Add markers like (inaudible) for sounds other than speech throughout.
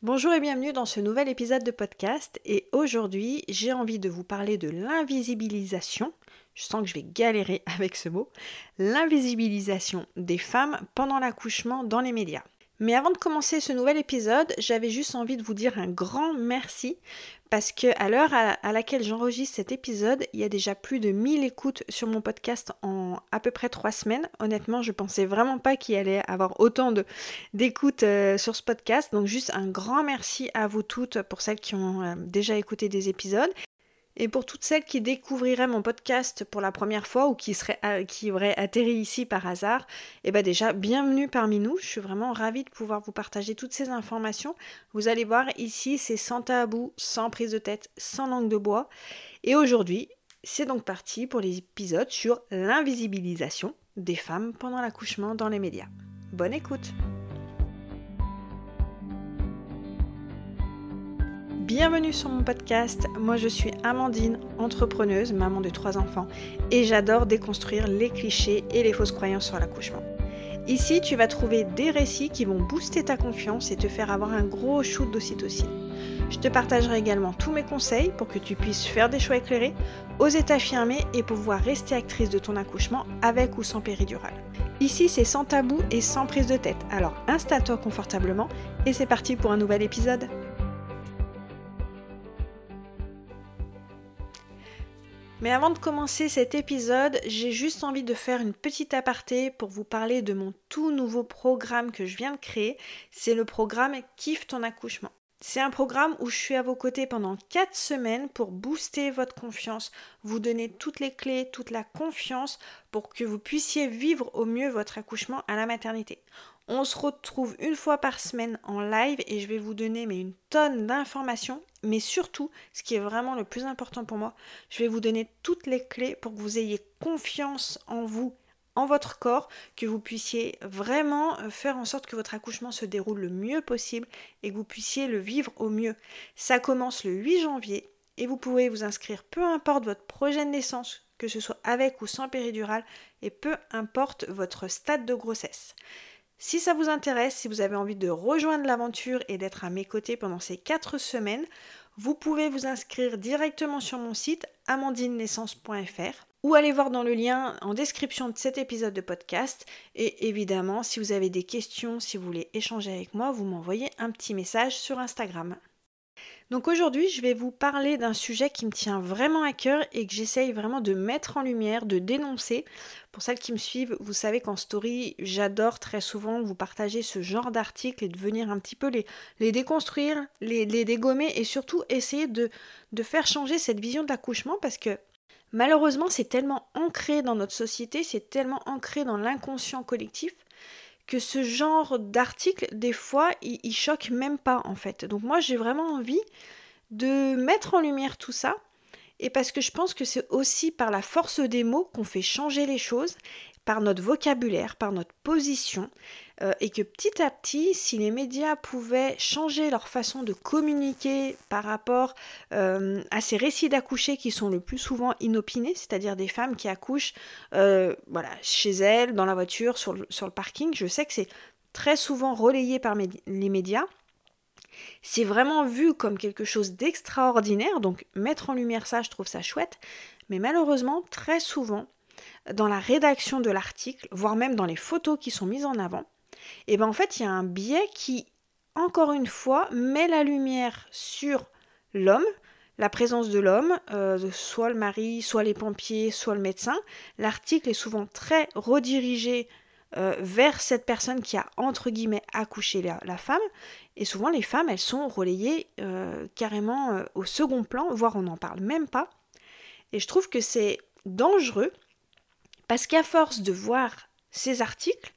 Bonjour et bienvenue dans ce nouvel épisode de podcast et aujourd'hui j'ai envie de vous parler de l'invisibilisation, je sens que je vais galérer (laughs) avec ce mot, l'invisibilisation des femmes pendant l'accouchement dans les médias. Mais avant de commencer ce nouvel épisode, j'avais juste envie de vous dire un grand merci parce que à l'heure à laquelle j'enregistre cet épisode, il y a déjà plus de 1000 écoutes sur mon podcast en à peu près 3 semaines. Honnêtement, je pensais vraiment pas qu'il allait avoir autant d'écoutes euh, sur ce podcast. Donc juste un grand merci à vous toutes pour celles qui ont euh, déjà écouté des épisodes et pour toutes celles qui découvriraient mon podcast pour la première fois ou qui, seraient, euh, qui auraient atterri ici par hasard, eh bien déjà, bienvenue parmi nous. Je suis vraiment ravie de pouvoir vous partager toutes ces informations. Vous allez voir, ici, c'est sans tabou, sans prise de tête, sans langue de bois. Et aujourd'hui, c'est donc parti pour les épisodes sur l'invisibilisation des femmes pendant l'accouchement dans les médias. Bonne écoute Bienvenue sur mon podcast. Moi je suis Amandine, entrepreneuse, maman de trois enfants et j'adore déconstruire les clichés et les fausses croyances sur l'accouchement. Ici, tu vas trouver des récits qui vont booster ta confiance et te faire avoir un gros shoot d'ocytocine. Je te partagerai également tous mes conseils pour que tu puisses faire des choix éclairés, oser t'affirmer et pouvoir rester actrice de ton accouchement avec ou sans péridurale. Ici, c'est sans tabou et sans prise de tête. Alors installe-toi confortablement et c'est parti pour un nouvel épisode. Mais avant de commencer cet épisode, j'ai juste envie de faire une petite aparté pour vous parler de mon tout nouveau programme que je viens de créer. C'est le programme Kiffe ton accouchement. C'est un programme où je suis à vos côtés pendant 4 semaines pour booster votre confiance, vous donner toutes les clés, toute la confiance pour que vous puissiez vivre au mieux votre accouchement à la maternité. On se retrouve une fois par semaine en live et je vais vous donner mais une tonne d'informations. Mais surtout, ce qui est vraiment le plus important pour moi, je vais vous donner toutes les clés pour que vous ayez confiance en vous, en votre corps, que vous puissiez vraiment euh, faire en sorte que votre accouchement se déroule le mieux possible et que vous puissiez le vivre au mieux. Ça commence le 8 janvier et vous pouvez vous inscrire peu importe votre projet de naissance, que ce soit avec ou sans péridurale, et peu importe votre stade de grossesse. Si ça vous intéresse, si vous avez envie de rejoindre l'aventure et d'être à mes côtés pendant ces 4 semaines, vous pouvez vous inscrire directement sur mon site amandinenaissance.fr ou aller voir dans le lien en description de cet épisode de podcast. Et évidemment, si vous avez des questions, si vous voulez échanger avec moi, vous m'envoyez un petit message sur Instagram. Donc aujourd'hui, je vais vous parler d'un sujet qui me tient vraiment à cœur et que j'essaye vraiment de mettre en lumière, de dénoncer. Pour celles qui me suivent, vous savez qu'en story, j'adore très souvent vous partager ce genre d'articles et de venir un petit peu les, déconstruire, les, les, dégommer et surtout essayer de, de faire changer cette vision de l'accouchement parce que malheureusement, c'est tellement ancré dans notre société, c'est tellement ancré dans l'inconscient collectif que ce genre d'article, des fois, il, choque même pas en fait. Donc moi, j'ai vraiment envie de mettre en lumière tout ça. Et parce que je pense que c'est aussi par la force des mots qu'on fait changer les choses par notre vocabulaire, par notre position, euh, et que petit à petit, si les médias pouvaient changer leur façon de communiquer par rapport euh, à ces récits d'accoucher qui sont le plus souvent inopinés, c'est-à-dire des femmes qui accouchent euh, voilà, chez elles, dans la voiture, sur le parking, je sais que c'est très souvent relayé par les médias. C'est vraiment vu comme quelque chose d'extraordinaire, donc mettre en lumière ça, je trouve ça chouette, mais malheureusement, très souvent, dans la rédaction de l'article, voire même dans les photos qui sont mises en avant, et bien en fait il y a un biais qui, encore une fois, met la lumière sur l'homme, la présence de l'homme, euh, soit le mari, soit les pompiers, soit le médecin. L'article est souvent très redirigé euh, vers cette personne qui a entre guillemets accouché la, femme. Et souvent les femmes, elles sont relayées euh, carrément au second plan, voire on n'en parle même pas. Et je trouve que c'est dangereux parce qu'à force de voir ces articles,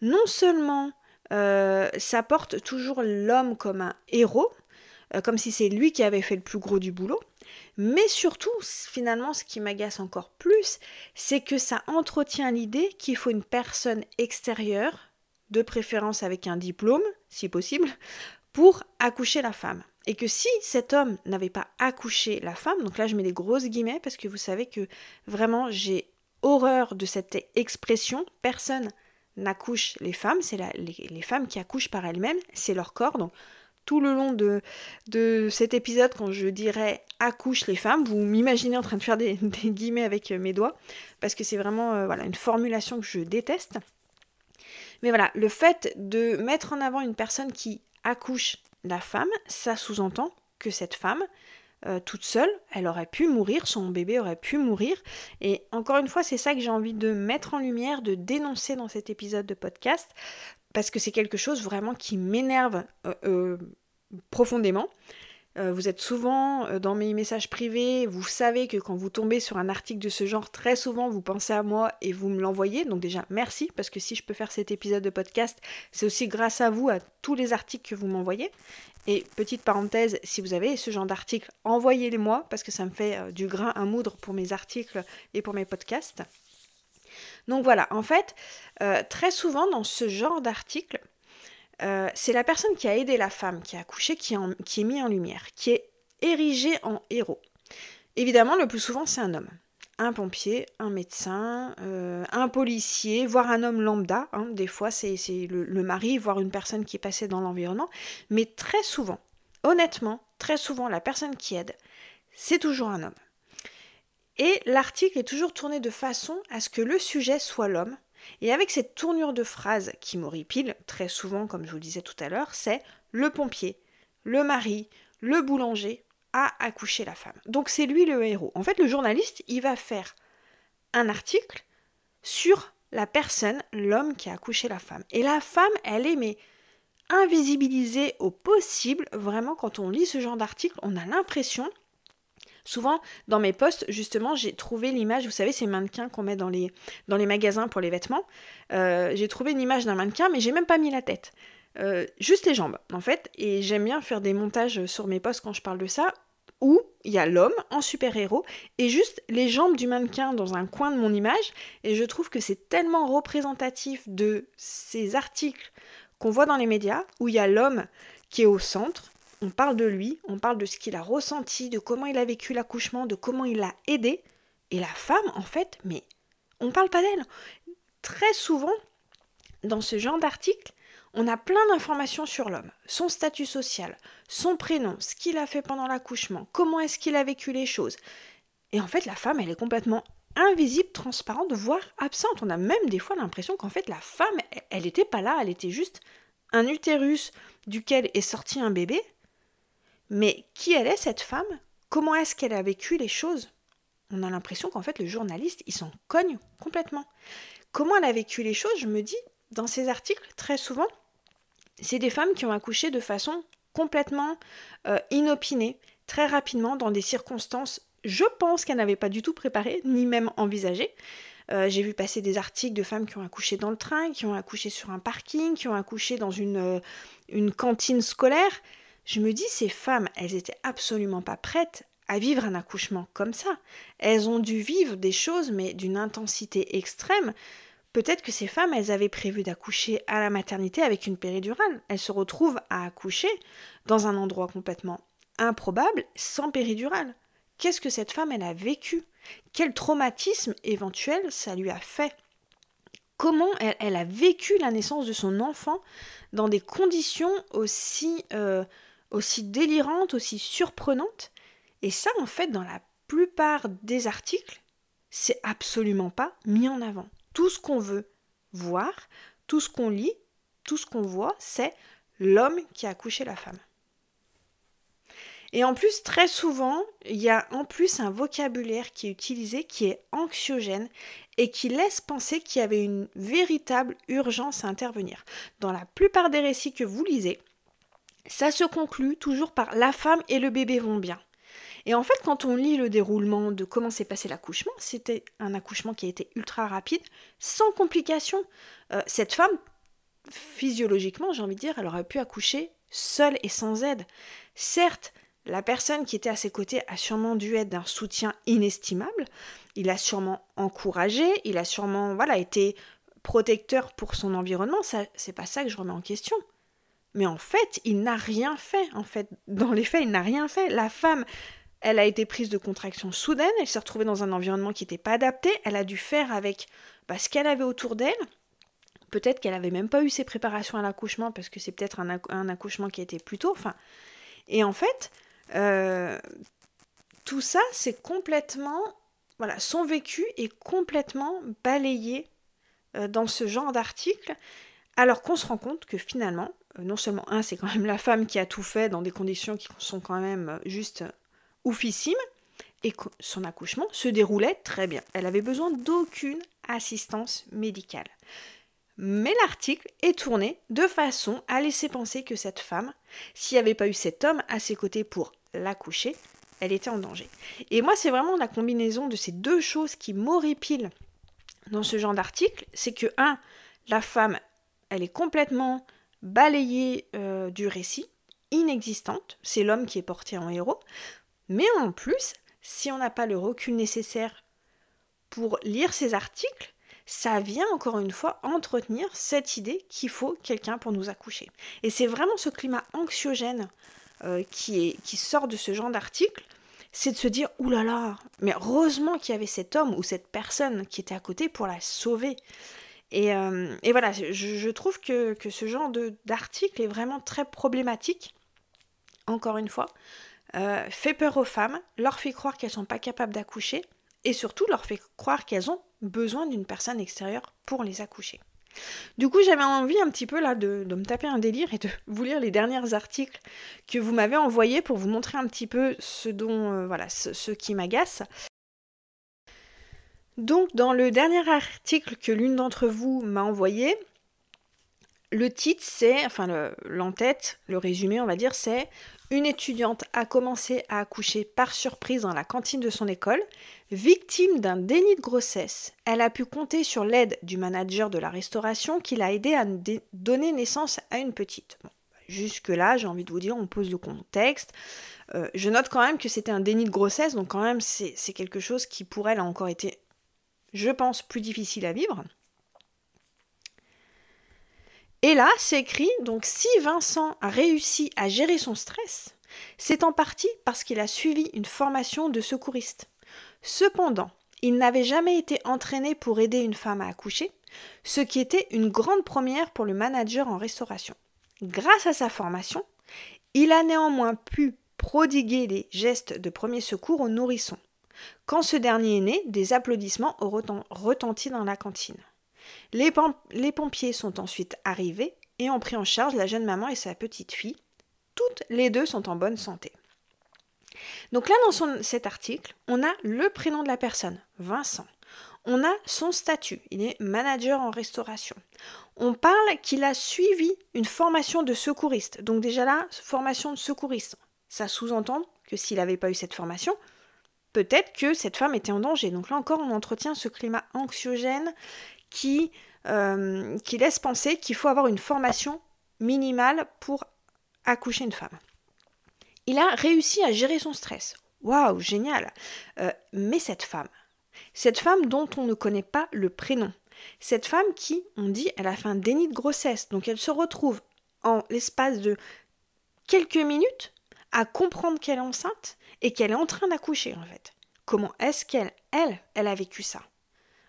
non seulement euh, ça porte toujours l'homme comme un héros, euh, comme si c'est lui qui avait fait le plus gros du boulot, mais surtout, finalement, ce qui m'agace encore plus, c'est que ça entretient l'idée qu'il faut une personne extérieure, de préférence avec un diplôme, si possible, pour accoucher la femme. Et que si cet homme n'avait pas accouché la femme, donc là je mets des grosses guillemets parce que vous savez que vraiment j'ai horreur de cette expression, personne n'accouche les femmes, c'est les, femmes qui accouchent par elles-mêmes, c'est leur corps, donc tout le long de, cet épisode quand je dirais accouche les femmes. Vous m'imaginez en train de faire des, (laughs) guillemets avec mes doigts, parce que c'est vraiment euh, voilà, une formulation que je déteste. Mais voilà, le fait de mettre en avant une personne qui accouche la femme, ça sous-entend que cette femme, euh, toute seule, elle aurait pu mourir, son bébé aurait pu mourir. Et encore une fois, c'est ça que j'ai envie de mettre en lumière, de dénoncer dans cet épisode de podcast, parce que c'est quelque chose vraiment qui m'énerve euh, euh, profondément. Vous êtes souvent dans mes messages privés, vous savez que quand vous tombez sur un article de ce genre, très souvent vous pensez à moi et vous me l'envoyez. Donc déjà merci parce que si je peux faire cet épisode de podcast, c'est aussi grâce à vous, à tous les articles que vous m'envoyez. Et petite parenthèse, si vous avez ce genre d'articles, envoyez-les moi parce que ça me fait du grain à moudre pour mes articles et pour mes podcasts. Donc voilà, en fait, euh, très souvent dans ce genre d'article, euh, c'est la personne qui a aidé la femme qui a accouché qui, est mis en lumière, qui est érigé en héros. Évidemment, le plus souvent, c'est un homme. Un pompier, un médecin, euh, un policier, voire un homme lambda. Hein. Des fois, c'est le, le, mari, voire une personne qui est passée dans l'environnement. Mais très souvent, honnêtement, très souvent, la personne qui aide, c'est toujours un homme. Et l'article est toujours tourné de façon à ce que le sujet soit l'homme. Et avec cette tournure de phrase qui m'horripile, très souvent, comme je vous le disais tout à l'heure, c'est le pompier, le mari, le boulanger a accouché la femme. Donc c'est lui le héros. En fait, le journaliste, il va faire un article sur la personne, l'homme qui a accouché la femme. Et la femme, elle est mais invisibilisée au possible. Vraiment, quand on lit ce genre d'article, on a l'impression Souvent, dans mes posts, justement, j'ai trouvé l'image, vous savez, ces mannequins qu'on met dans les, dans les magasins pour les vêtements. Euh, j'ai trouvé une image d'un mannequin, mais j'ai même pas mis la tête. Euh, juste les jambes, en fait. Et j'aime bien faire des montages sur mes posts quand je parle de ça, où il y a l'homme en super-héros et juste les jambes du mannequin dans un coin de mon image. Et je trouve que c'est tellement représentatif de ces articles qu'on voit dans les médias, où il y a l'homme qui est au centre, on parle de lui, on parle de ce qu'il a ressenti, de comment il a vécu l'accouchement, de comment il l'a aidé. Et la femme, en fait, mais on parle pas d'elle. Très souvent, dans ce genre d'article, on a plein d'informations sur l'homme, son statut social, son prénom, ce qu'il a fait pendant l'accouchement, comment est-ce qu'il a vécu les choses. Et en fait, la femme, elle est complètement invisible, transparente, voire absente. On a même des fois l'impression qu'en fait, la femme, elle n'était pas là, elle était juste un utérus duquel est sorti un bébé, mais qui elle est cette femme? Comment est-ce qu'elle a vécu les choses? On a l'impression qu'en fait le journaliste, il s'en cogne complètement. Comment elle a vécu les choses? Je me dis, dans ces articles, très souvent, c'est des femmes qui ont accouché de façon complètement euh, inopinée, très rapidement, dans des circonstances, je pense qu'elles n'avaient pas du tout préparées, ni même envisagées. Euh, j'ai vu passer des articles de femmes qui ont accouché dans le train, qui ont accouché sur un parking, qui ont accouché dans une, euh, une cantine scolaire. Je me dis, ces femmes, elles étaient absolument pas prêtes à vivre un accouchement comme ça. Elles ont dû vivre des choses, mais d'une intensité extrême. Peut-être que ces femmes, elles avaient prévu d'accoucher à la maternité avec une péridurale. Elles se retrouvent à accoucher dans un endroit complètement improbable, sans péridurale. Qu'est-ce que cette femme, elle a vécu? Quel traumatisme éventuel ça lui a fait? Comment elle, a vécu la naissance de son enfant dans des conditions aussi euh, aussi délirante, aussi surprenante. Et ça, en fait, dans la plupart des articles, c'est absolument pas mis en avant. Tout ce qu'on veut voir, tout ce qu'on lit, tout ce qu'on voit, c'est l'homme qui a accouché la femme. Et en plus, très souvent, il y a en plus un vocabulaire qui est utilisé qui est anxiogène et qui laisse penser qu'il y avait une véritable urgence à intervenir. Dans la plupart des récits que vous lisez, ça se conclut toujours par la femme et le bébé vont bien. Et en fait, quand on lit le déroulement de comment s'est passé l'accouchement, c'était un accouchement qui a été ultra rapide, sans complications. Euh, cette femme, physiologiquement, j'ai envie de dire, elle aurait pu accoucher seule et sans aide. Certes, la personne qui était à ses côtés a sûrement dû être d'un soutien inestimable. Il a sûrement encouragé, il a sûrement voilà été protecteur pour son environnement. Ça, c'est pas ça que je remets en question. Mais en fait, il n'a rien fait. En fait, dans les faits, il n'a rien fait. La femme, elle a été prise de contraction soudaine, elle s'est retrouvée dans un environnement qui n'était pas adapté, elle a dû faire avec bah, ce qu'elle avait autour d'elle. Peut-être qu'elle n'avait même pas eu ses préparations à l'accouchement parce que c'est peut-être un, accouchement qui a été plus et en fait, euh, tout ça, c'est complètement, voilà, son vécu est complètement balayé euh, dans ce genre d'article, alors qu'on se rend compte que finalement, euh, non seulement un, c'est quand même la femme qui a tout fait dans des conditions qui sont quand même juste oufissimes, et son accouchement se déroulait très bien. Elle avait besoin d'aucune assistance médicale. Mais l'article est tourné de façon à laisser penser que cette femme, s'il n'y avait pas eu cet homme à ses côtés pour l'accoucher, elle était en danger. Et moi, c'est vraiment la combinaison de ces deux choses qui m'horripilent dans ce genre d'article. C'est que, un, la femme, elle est complètement balayée euh, du récit, inexistante. C'est l'homme qui est porté en héros. Mais en plus, si on n'a pas le recul nécessaire pour lire ces articles, ça vient encore une fois entretenir cette idée qu'il faut quelqu'un pour nous accoucher. Et c'est vraiment ce climat anxiogène euh, qui, sort de ce genre d'article, c'est de se dire oulala, là là, mais heureusement qu'il y avait cet homme ou cette personne qui était à côté pour la sauver. Et, euh, voilà, je, trouve que, que ce genre d'article est vraiment très problématique, encore une fois, euh, fait peur aux femmes, leur fait croire qu'elles ne sont pas capables d'accoucher, et surtout leur fait croire qu'elles ont besoin d'une personne extérieure pour les accoucher. Du coup, j'avais envie un petit peu là de, me taper un délire et de (laughs) vous lire les derniers articles que vous m'avez envoyés pour vous montrer un petit peu ce dont euh, voilà ce, qui m'agace. Donc, dans le dernier article que l'une d'entre vous m'a envoyé, le titre c'est, enfin l'entête, le résumé on va dire, c'est une étudiante a commencé à accoucher par surprise dans la cantine de son école. Victime d'un déni de grossesse, elle a pu compter sur l'aide du manager de la restauration qui l'a aidé à donner naissance à une petite. Jusque-là, j'ai envie de vous dire, on pose le contexte. Euh, je note quand même que c'était un déni de grossesse, donc quand même c'est quelque chose qui pour elle a encore été, je pense, plus difficile à vivre. Et là, c'est écrit, donc si Vincent a réussi à gérer son stress, c'est en partie parce qu'il a suivi une formation de secouriste. Cependant, il n'avait jamais été entraîné pour aider une femme à accoucher, ce qui était une grande première pour le manager en restauration. Grâce à sa formation, il a néanmoins pu prodiguer les gestes de premier secours au nourrisson. Quand ce dernier est né, des applaudissements ont retenti dans la cantine. Les, pompiers sont ensuite arrivés et ont pris en charge la jeune maman et sa petite fille. Toutes les deux sont en bonne santé. Donc là, dans cet article, on a le prénom de la personne, Vincent. On a son statut, il est manager en restauration. On parle qu'il a suivi une formation de secouriste. Donc déjà là, formation de secouriste. Ça sous-entend que s'il n'avait pas eu cette formation, peut-être que cette femme était en danger. Donc là encore, on entretient ce climat anxiogène qui, euh, qui laisse penser qu'il faut avoir une formation minimale pour accoucher une femme. Il a réussi à gérer son stress. Waouh, génial. Euh, mais cette femme, cette femme dont on ne connaît pas le prénom, cette femme qui, on dit, elle a fait un déni de grossesse, donc elle se retrouve en l'espace de quelques minutes à comprendre qu'elle est enceinte et qu'elle est en train d'accoucher en fait. Comment est-ce qu'elle, elle, elle a vécu ça?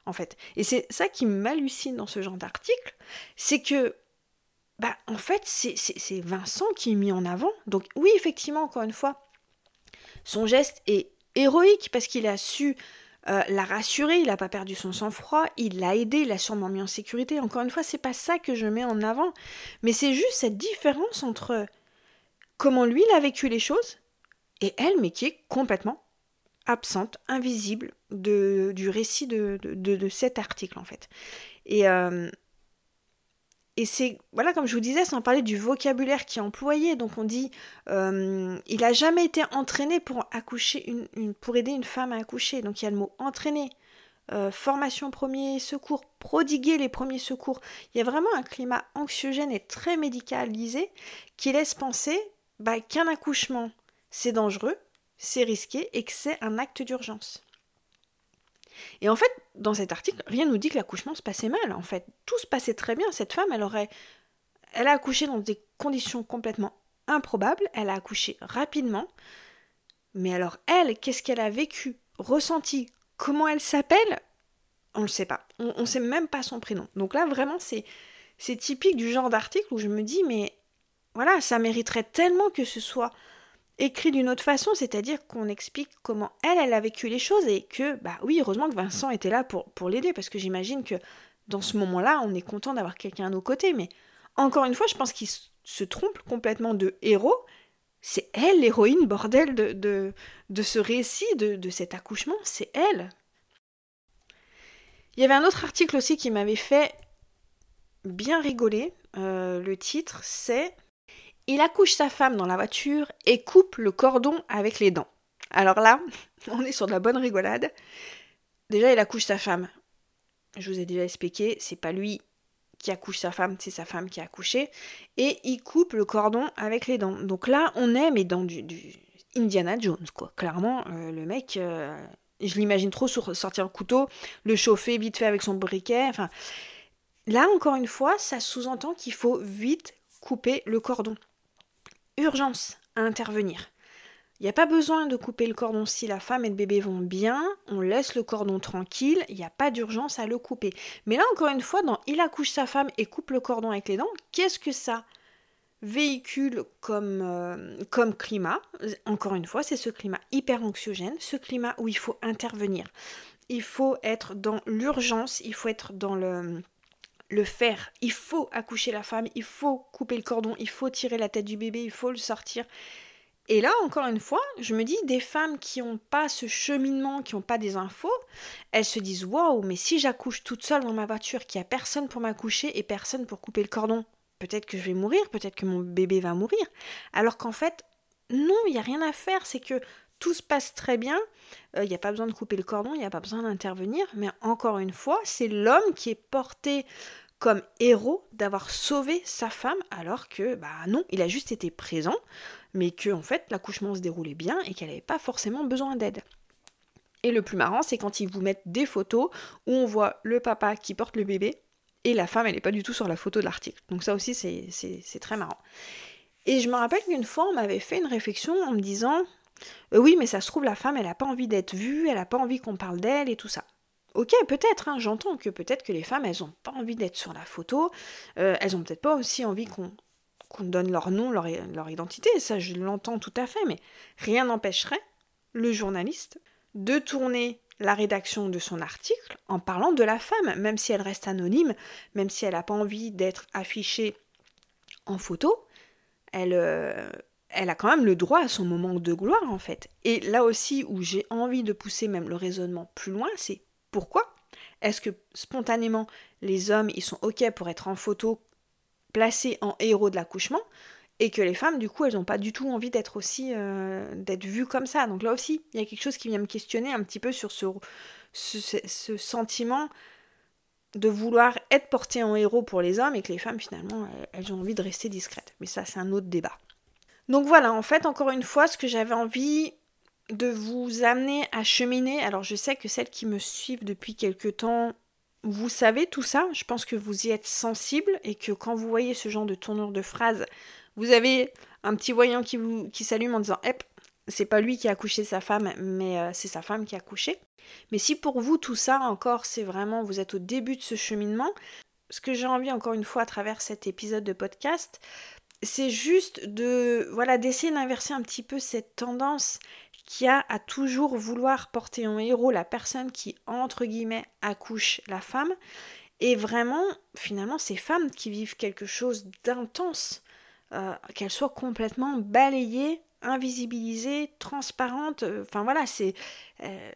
En fait. Et c'est ça qui m'hallucine dans ce genre d'article, c'est que, bah, en fait, c'est Vincent qui est mis en avant. Donc, oui, effectivement, encore une fois, son geste est héroïque parce qu'il a su euh, la rassurer, il n'a pas perdu son sang-froid, il l'a aidé, il l'a sûrement mis en sécurité. Encore une fois, c'est pas ça que je mets en avant, mais c'est juste cette différence entre comment lui il a vécu les choses et elle, mais qui est complètement absente, invisible du récit de, cet article en fait. Et, euh, et c'est, voilà, comme je vous disais, sans parler du vocabulaire qui est employé, donc on dit, euh, il a jamais été entraîné pour accoucher, une, pour aider une femme à accoucher, donc il y a le mot entraîner, euh, formation premier secours, prodiguer les premiers secours. Il y a vraiment un climat anxiogène et très médicalisé qui laisse penser bah, qu'un accouchement, c'est dangereux, c'est risqué et que c'est un acte d'urgence. Et en fait, dans cet article, rien ne nous dit que l'accouchement se passait mal. En fait, tout se passait très bien. Cette femme, elle aurait, elle a accouché dans des conditions complètement improbables. Elle a accouché rapidement. Mais alors, elle, qu'est-ce qu'elle a vécu, ressenti, comment elle s'appelle? On le sait pas. On, on sait même pas son prénom. Donc là, vraiment, c'est, c'est typique du genre d'article où je me dis, mais voilà, ça mériterait tellement que ce soit écrit d'une autre façon, c'est-à-dire qu'on explique comment elle, elle a vécu les choses et que, bah oui, heureusement que Vincent était là pour, l'aider, parce que j'imagine que dans ce moment-là, on est content d'avoir quelqu'un à nos côtés, mais encore une fois, je pense qu'il se trompe complètement de héros. C'est elle l'héroïne, bordel, de, de, de, ce récit, de, de cet accouchement, c'est elle. Il y avait un autre article aussi qui m'avait fait bien rigoler. Euh, le titre, c'est Il accouche sa femme dans la voiture et coupe le cordon avec les dents. Alors là, (laughs) on est sur de la bonne rigolade. Déjà, il accouche sa femme. Je vous ai déjà expliqué, c'est pas lui qui accouche sa femme, c'est sa femme qui a accouché. Et il coupe le cordon avec les dents. Donc là, on est, mais dans du, Indiana Jones, quoi. Clairement, euh, le mec, euh, je l'imagine trop sortir le couteau, le chauffer vite fait avec son briquet. Là, encore une fois, ça sous-entend qu'il faut vite couper le cordon. Urgence à intervenir. Il n'y a pas besoin de couper le cordon si la femme et le bébé vont bien, on laisse le cordon tranquille, il n'y a pas d'urgence à le couper. Mais là, encore une fois, dans Il accouche sa femme et coupe le cordon avec les dents, qu'est-ce que ça véhicule comme, euh, comme climat? Encore une fois, c'est ce climat hyper anxiogène, ce climat où il faut intervenir. Il faut être dans l'urgence, il faut être dans le le faire. Il faut accoucher la femme, il faut couper le cordon, il faut tirer la tête du bébé, il faut le sortir. Et là, encore une fois, je me dis, des femmes qui n'ont pas ce cheminement, qui n'ont pas des infos, elles se disent Waouh, mais si j'accouche toute seule dans ma voiture, qu'il n'y a personne pour m'accoucher et personne pour couper le cordon, peut-être que je vais mourir, peut-être que mon bébé va mourir. Alors qu'en fait, non, il n'y a rien à faire, c'est que tout se passe très bien, euh, il n'y a pas besoin de couper le cordon, il n'y a pas besoin d'intervenir, mais encore une fois, c'est l'homme qui est porté comme héros d'avoir sauvé sa femme alors que bah non, il a juste été présent, mais que en fait l'accouchement se déroulait bien et qu'elle n'avait pas forcément besoin d'aide. Et le plus marrant, c'est quand ils vous mettent des photos où on voit le papa qui porte le bébé et la femme, elle n'est pas du tout sur la photo de l'article. Donc ça aussi, c'est très marrant. Et je me rappelle qu'une fois, on m'avait fait une réflexion en me disant, euh, oui, mais ça se trouve, la femme, elle n'a pas envie d'être vue, elle n'a pas envie qu'on parle d'elle et tout ça. Ok, peut-être, hein, j'entends que peut-être que les femmes, elles n'ont pas envie d'être sur la photo, euh, elles n'ont peut-être pas aussi envie qu'on donne leur nom, leur, leur identité, ça je l'entends tout à fait, mais rien n'empêcherait le journaliste de tourner la rédaction de son article en parlant de la femme, même si elle reste anonyme, même si elle n'a pas envie d'être affichée en photo, elle, euh, elle a quand même le droit à son moment de gloire en fait. Et là aussi où j'ai envie de pousser même le raisonnement plus loin, c'est pourquoi Est-ce que spontanément les hommes ils sont ok pour être en photo placés en héros de l'accouchement et que les femmes du coup elles n'ont pas du tout envie d'être aussi euh, d'être vues comme ça? Donc là aussi il y a quelque chose qui vient me questionner un petit peu sur ce, sentiment de vouloir être porté en héros pour les hommes et que les femmes finalement elles ont envie de rester discrètes. Mais ça c'est un autre débat. Donc voilà, en fait, encore une fois, ce que j'avais envie de vous amener à cheminer. Alors je sais que celles qui me suivent depuis quelque temps, vous savez tout ça. Je pense que vous y êtes sensible et que quand vous voyez ce genre de tournure de phrase, vous avez un petit voyant qui s'allume en disant Hep, c'est pas lui qui a couché sa femme, mais euh, c'est sa femme qui a couché. Mais si pour vous tout ça encore, c'est vraiment vous êtes au début de ce cheminement, ce que j'ai envie encore une fois à travers cet épisode de podcast, c'est juste de voilà d'essayer d'inverser un petit peu cette tendance qui a à toujours vouloir porter en héros la personne qui, entre guillemets, accouche la femme. Et vraiment, finalement, ces femmes qui vivent quelque chose d'intense, euh, qu'elles soient complètement balayées, invisibilisées, transparentes, euh, enfin voilà, c'est euh,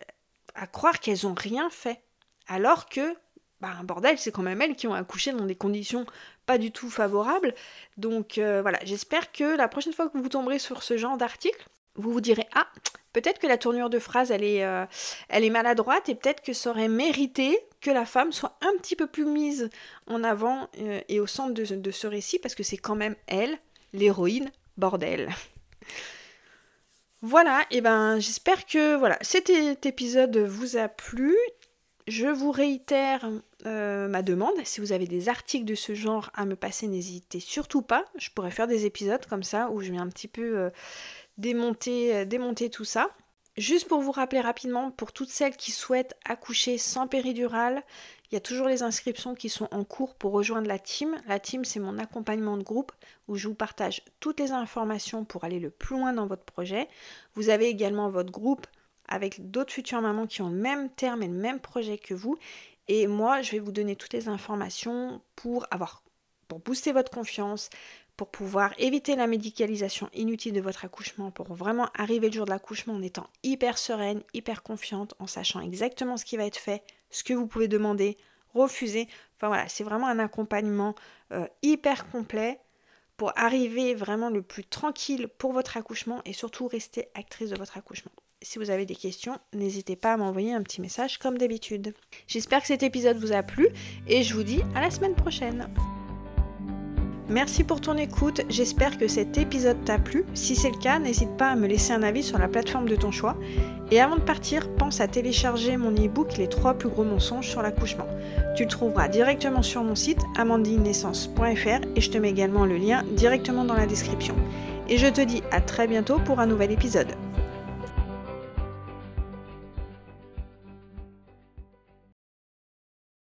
à croire qu'elles n'ont rien fait. Alors que, bah, un bordel, c'est quand même elles qui ont accouché dans des conditions pas du tout favorables. Donc voilà, j'espère que la prochaine fois que vous tomberez sur ce genre d'article, vous vous direz Ah, peut-être que la tournure de phrase, elle est, euh, maladroite et peut-être que ça aurait mérité que la femme soit un petit peu plus mise en avant euh, et au centre de, ce récit parce que c'est quand même elle, l'héroïne, bordel. Voilà, et ben j'espère que voilà, cet épisode vous a plu. Je vous réitère euh, ma demande. Si vous avez des articles de ce genre à me passer, n'hésitez surtout pas. Je pourrais faire des épisodes comme ça où je viens un petit peu démonter, euh, démonter tout ça. Juste pour vous rappeler rapidement, pour toutes celles qui souhaitent accoucher sans péridurale, il y a toujours les inscriptions qui sont en cours pour rejoindre la team. La team, c'est mon accompagnement de groupe où je vous partage toutes les informations pour aller le plus loin dans votre projet. Vous avez également votre groupe avec d'autres futures mamans qui ont le même terme et le même projet que vous. Et moi, je vais vous donner toutes les informations pour avoir pour booster votre confiance, pour pouvoir éviter la médicalisation inutile de votre accouchement, pour vraiment arriver le jour de l'accouchement en étant hyper sereine, hyper confiante, en sachant exactement ce qui va être fait, ce que vous pouvez demander, refuser. Enfin voilà, c'est vraiment un accompagnement euh, hyper complet pour arriver vraiment le plus tranquille pour votre accouchement et surtout rester actrice de votre accouchement. Si vous avez des questions, n'hésitez pas à m'envoyer un petit message comme d'habitude. J'espère que cet épisode vous a plu et je vous dis à la semaine prochaine. Merci pour ton écoute, j'espère que cet épisode t'a plu. Si c'est le cas, n'hésite pas à me laisser un avis sur la plateforme de ton choix. Et avant de partir, pense à télécharger mon e-book Les 3 plus gros mensonges sur l'accouchement. Tu le trouveras directement sur mon site amandinenaissance.fr et je te mets également le lien directement dans la description. Et je te dis à très bientôt pour un nouvel épisode.